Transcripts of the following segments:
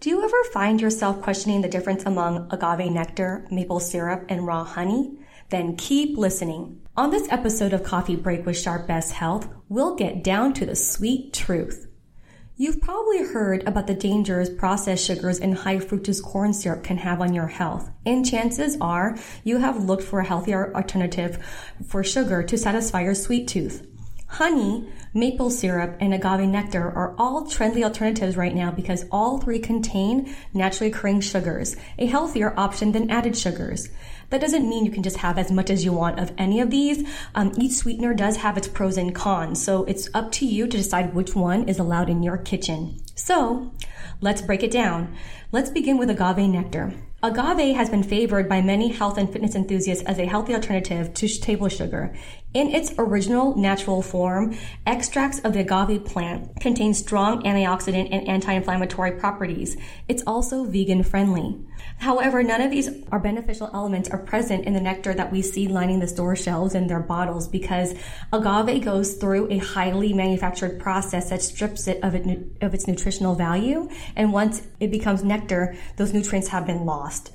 Do you ever find yourself questioning the difference among agave nectar, maple syrup, and raw honey? Then keep listening. On this episode of Coffee Break with Sharp Best Health, we'll get down to the sweet truth. You've probably heard about the dangers processed sugars and high fructose corn syrup can have on your health. And chances are you have looked for a healthier alternative for sugar to satisfy your sweet tooth. Honey, maple syrup, and agave nectar are all trendy alternatives right now because all three contain naturally occurring sugars, a healthier option than added sugars. That doesn't mean you can just have as much as you want of any of these. Um, each sweetener does have its pros and cons, so it's up to you to decide which one is allowed in your kitchen. So, let's break it down. Let's begin with agave nectar. Agave has been favored by many health and fitness enthusiasts as a healthy alternative to table sugar. In its original natural form, extracts of the agave plant contain strong antioxidant and anti-inflammatory properties. It's also vegan friendly. However, none of these are beneficial elements are present in the nectar that we see lining the store shelves and their bottles because agave goes through a highly manufactured process that strips it of, it of its nutritional value. And once it becomes nectar, those nutrients have been lost.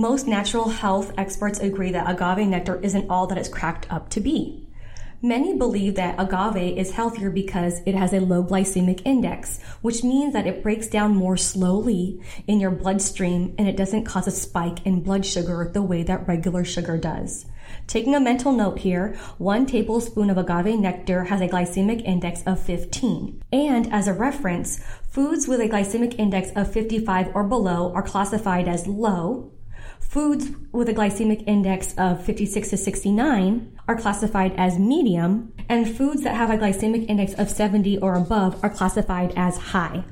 Most natural health experts agree that agave nectar isn't all that it's cracked up to be. Many believe that agave is healthier because it has a low glycemic index, which means that it breaks down more slowly in your bloodstream and it doesn't cause a spike in blood sugar the way that regular sugar does. Taking a mental note here, one tablespoon of agave nectar has a glycemic index of 15. And as a reference, foods with a glycemic index of 55 or below are classified as low, Foods with a glycemic index of 56 to 69 are classified as medium, and foods that have a glycemic index of 70 or above are classified as high.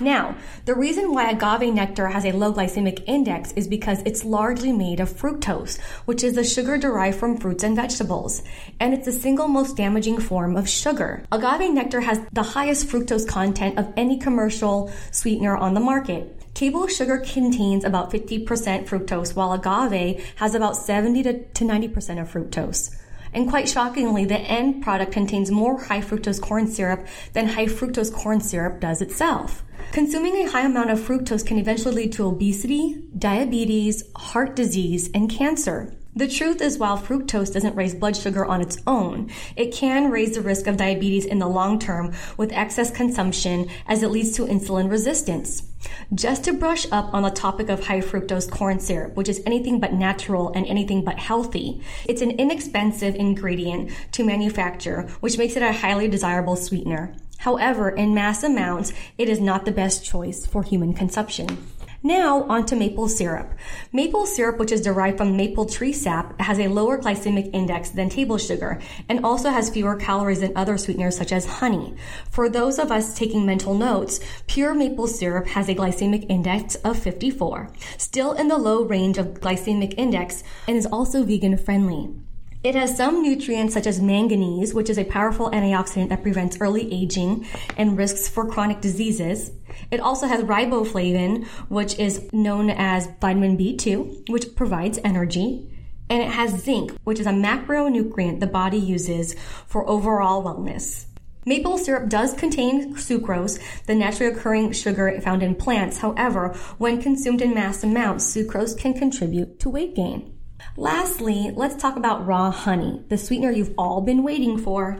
Now, the reason why agave nectar has a low glycemic index is because it's largely made of fructose, which is the sugar derived from fruits and vegetables. And it's the single most damaging form of sugar. Agave nectar has the highest fructose content of any commercial sweetener on the market. Table sugar contains about 50% fructose, while agave has about 70 to 90% of fructose. And quite shockingly, the end product contains more high fructose corn syrup than high fructose corn syrup does itself. Consuming a high amount of fructose can eventually lead to obesity, diabetes, heart disease, and cancer. The truth is, while fructose doesn't raise blood sugar on its own, it can raise the risk of diabetes in the long term with excess consumption as it leads to insulin resistance. Just to brush up on the topic of high fructose corn syrup, which is anything but natural and anything but healthy, it's an inexpensive ingredient to manufacture, which makes it a highly desirable sweetener. However, in mass amounts, it is not the best choice for human consumption. Now onto maple syrup. Maple syrup, which is derived from maple tree sap, has a lower glycemic index than table sugar and also has fewer calories than other sweeteners such as honey. For those of us taking mental notes, pure maple syrup has a glycemic index of 54, still in the low range of glycemic index and is also vegan friendly. It has some nutrients such as manganese, which is a powerful antioxidant that prevents early aging and risks for chronic diseases. It also has riboflavin, which is known as vitamin B2, which provides energy. And it has zinc, which is a macronutrient the body uses for overall wellness. Maple syrup does contain sucrose, the naturally occurring sugar found in plants. However, when consumed in mass amounts, sucrose can contribute to weight gain. Lastly, let's talk about raw honey, the sweetener you've all been waiting for.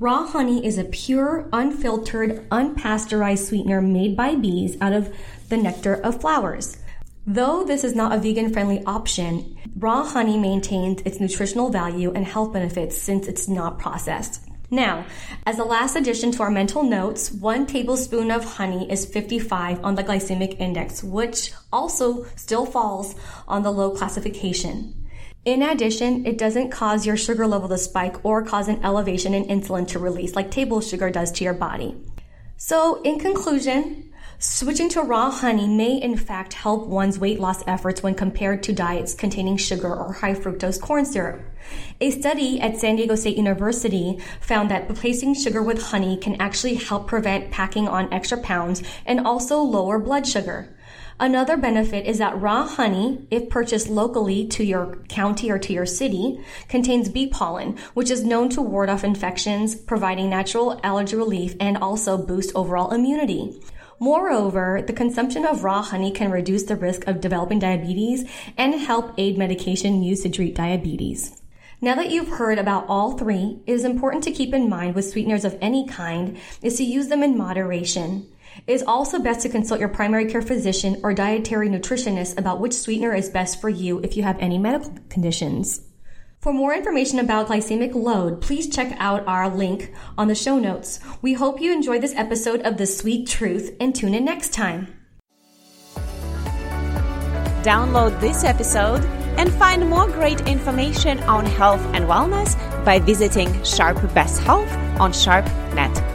Raw honey is a pure, unfiltered, unpasteurized sweetener made by bees out of the nectar of flowers. Though this is not a vegan friendly option, raw honey maintains its nutritional value and health benefits since it's not processed. Now, as a last addition to our mental notes, one tablespoon of honey is 55 on the glycemic index, which also still falls on the low classification. In addition, it doesn't cause your sugar level to spike or cause an elevation in insulin to release like table sugar does to your body. So, in conclusion, Switching to raw honey may in fact help one's weight loss efforts when compared to diets containing sugar or high fructose corn syrup. A study at San Diego State University found that replacing sugar with honey can actually help prevent packing on extra pounds and also lower blood sugar. Another benefit is that raw honey, if purchased locally to your county or to your city, contains bee pollen, which is known to ward off infections, providing natural allergy relief and also boost overall immunity. Moreover, the consumption of raw honey can reduce the risk of developing diabetes and help aid medication used to treat diabetes. Now that you've heard about all three, it is important to keep in mind with sweeteners of any kind is to use them in moderation. It is also best to consult your primary care physician or dietary nutritionist about which sweetener is best for you if you have any medical conditions. For more information about glycemic load, please check out our link on the show notes. We hope you enjoyed this episode of The Sweet Truth and tune in next time. Download this episode and find more great information on health and wellness by visiting Sharp Best Health on SharpNet.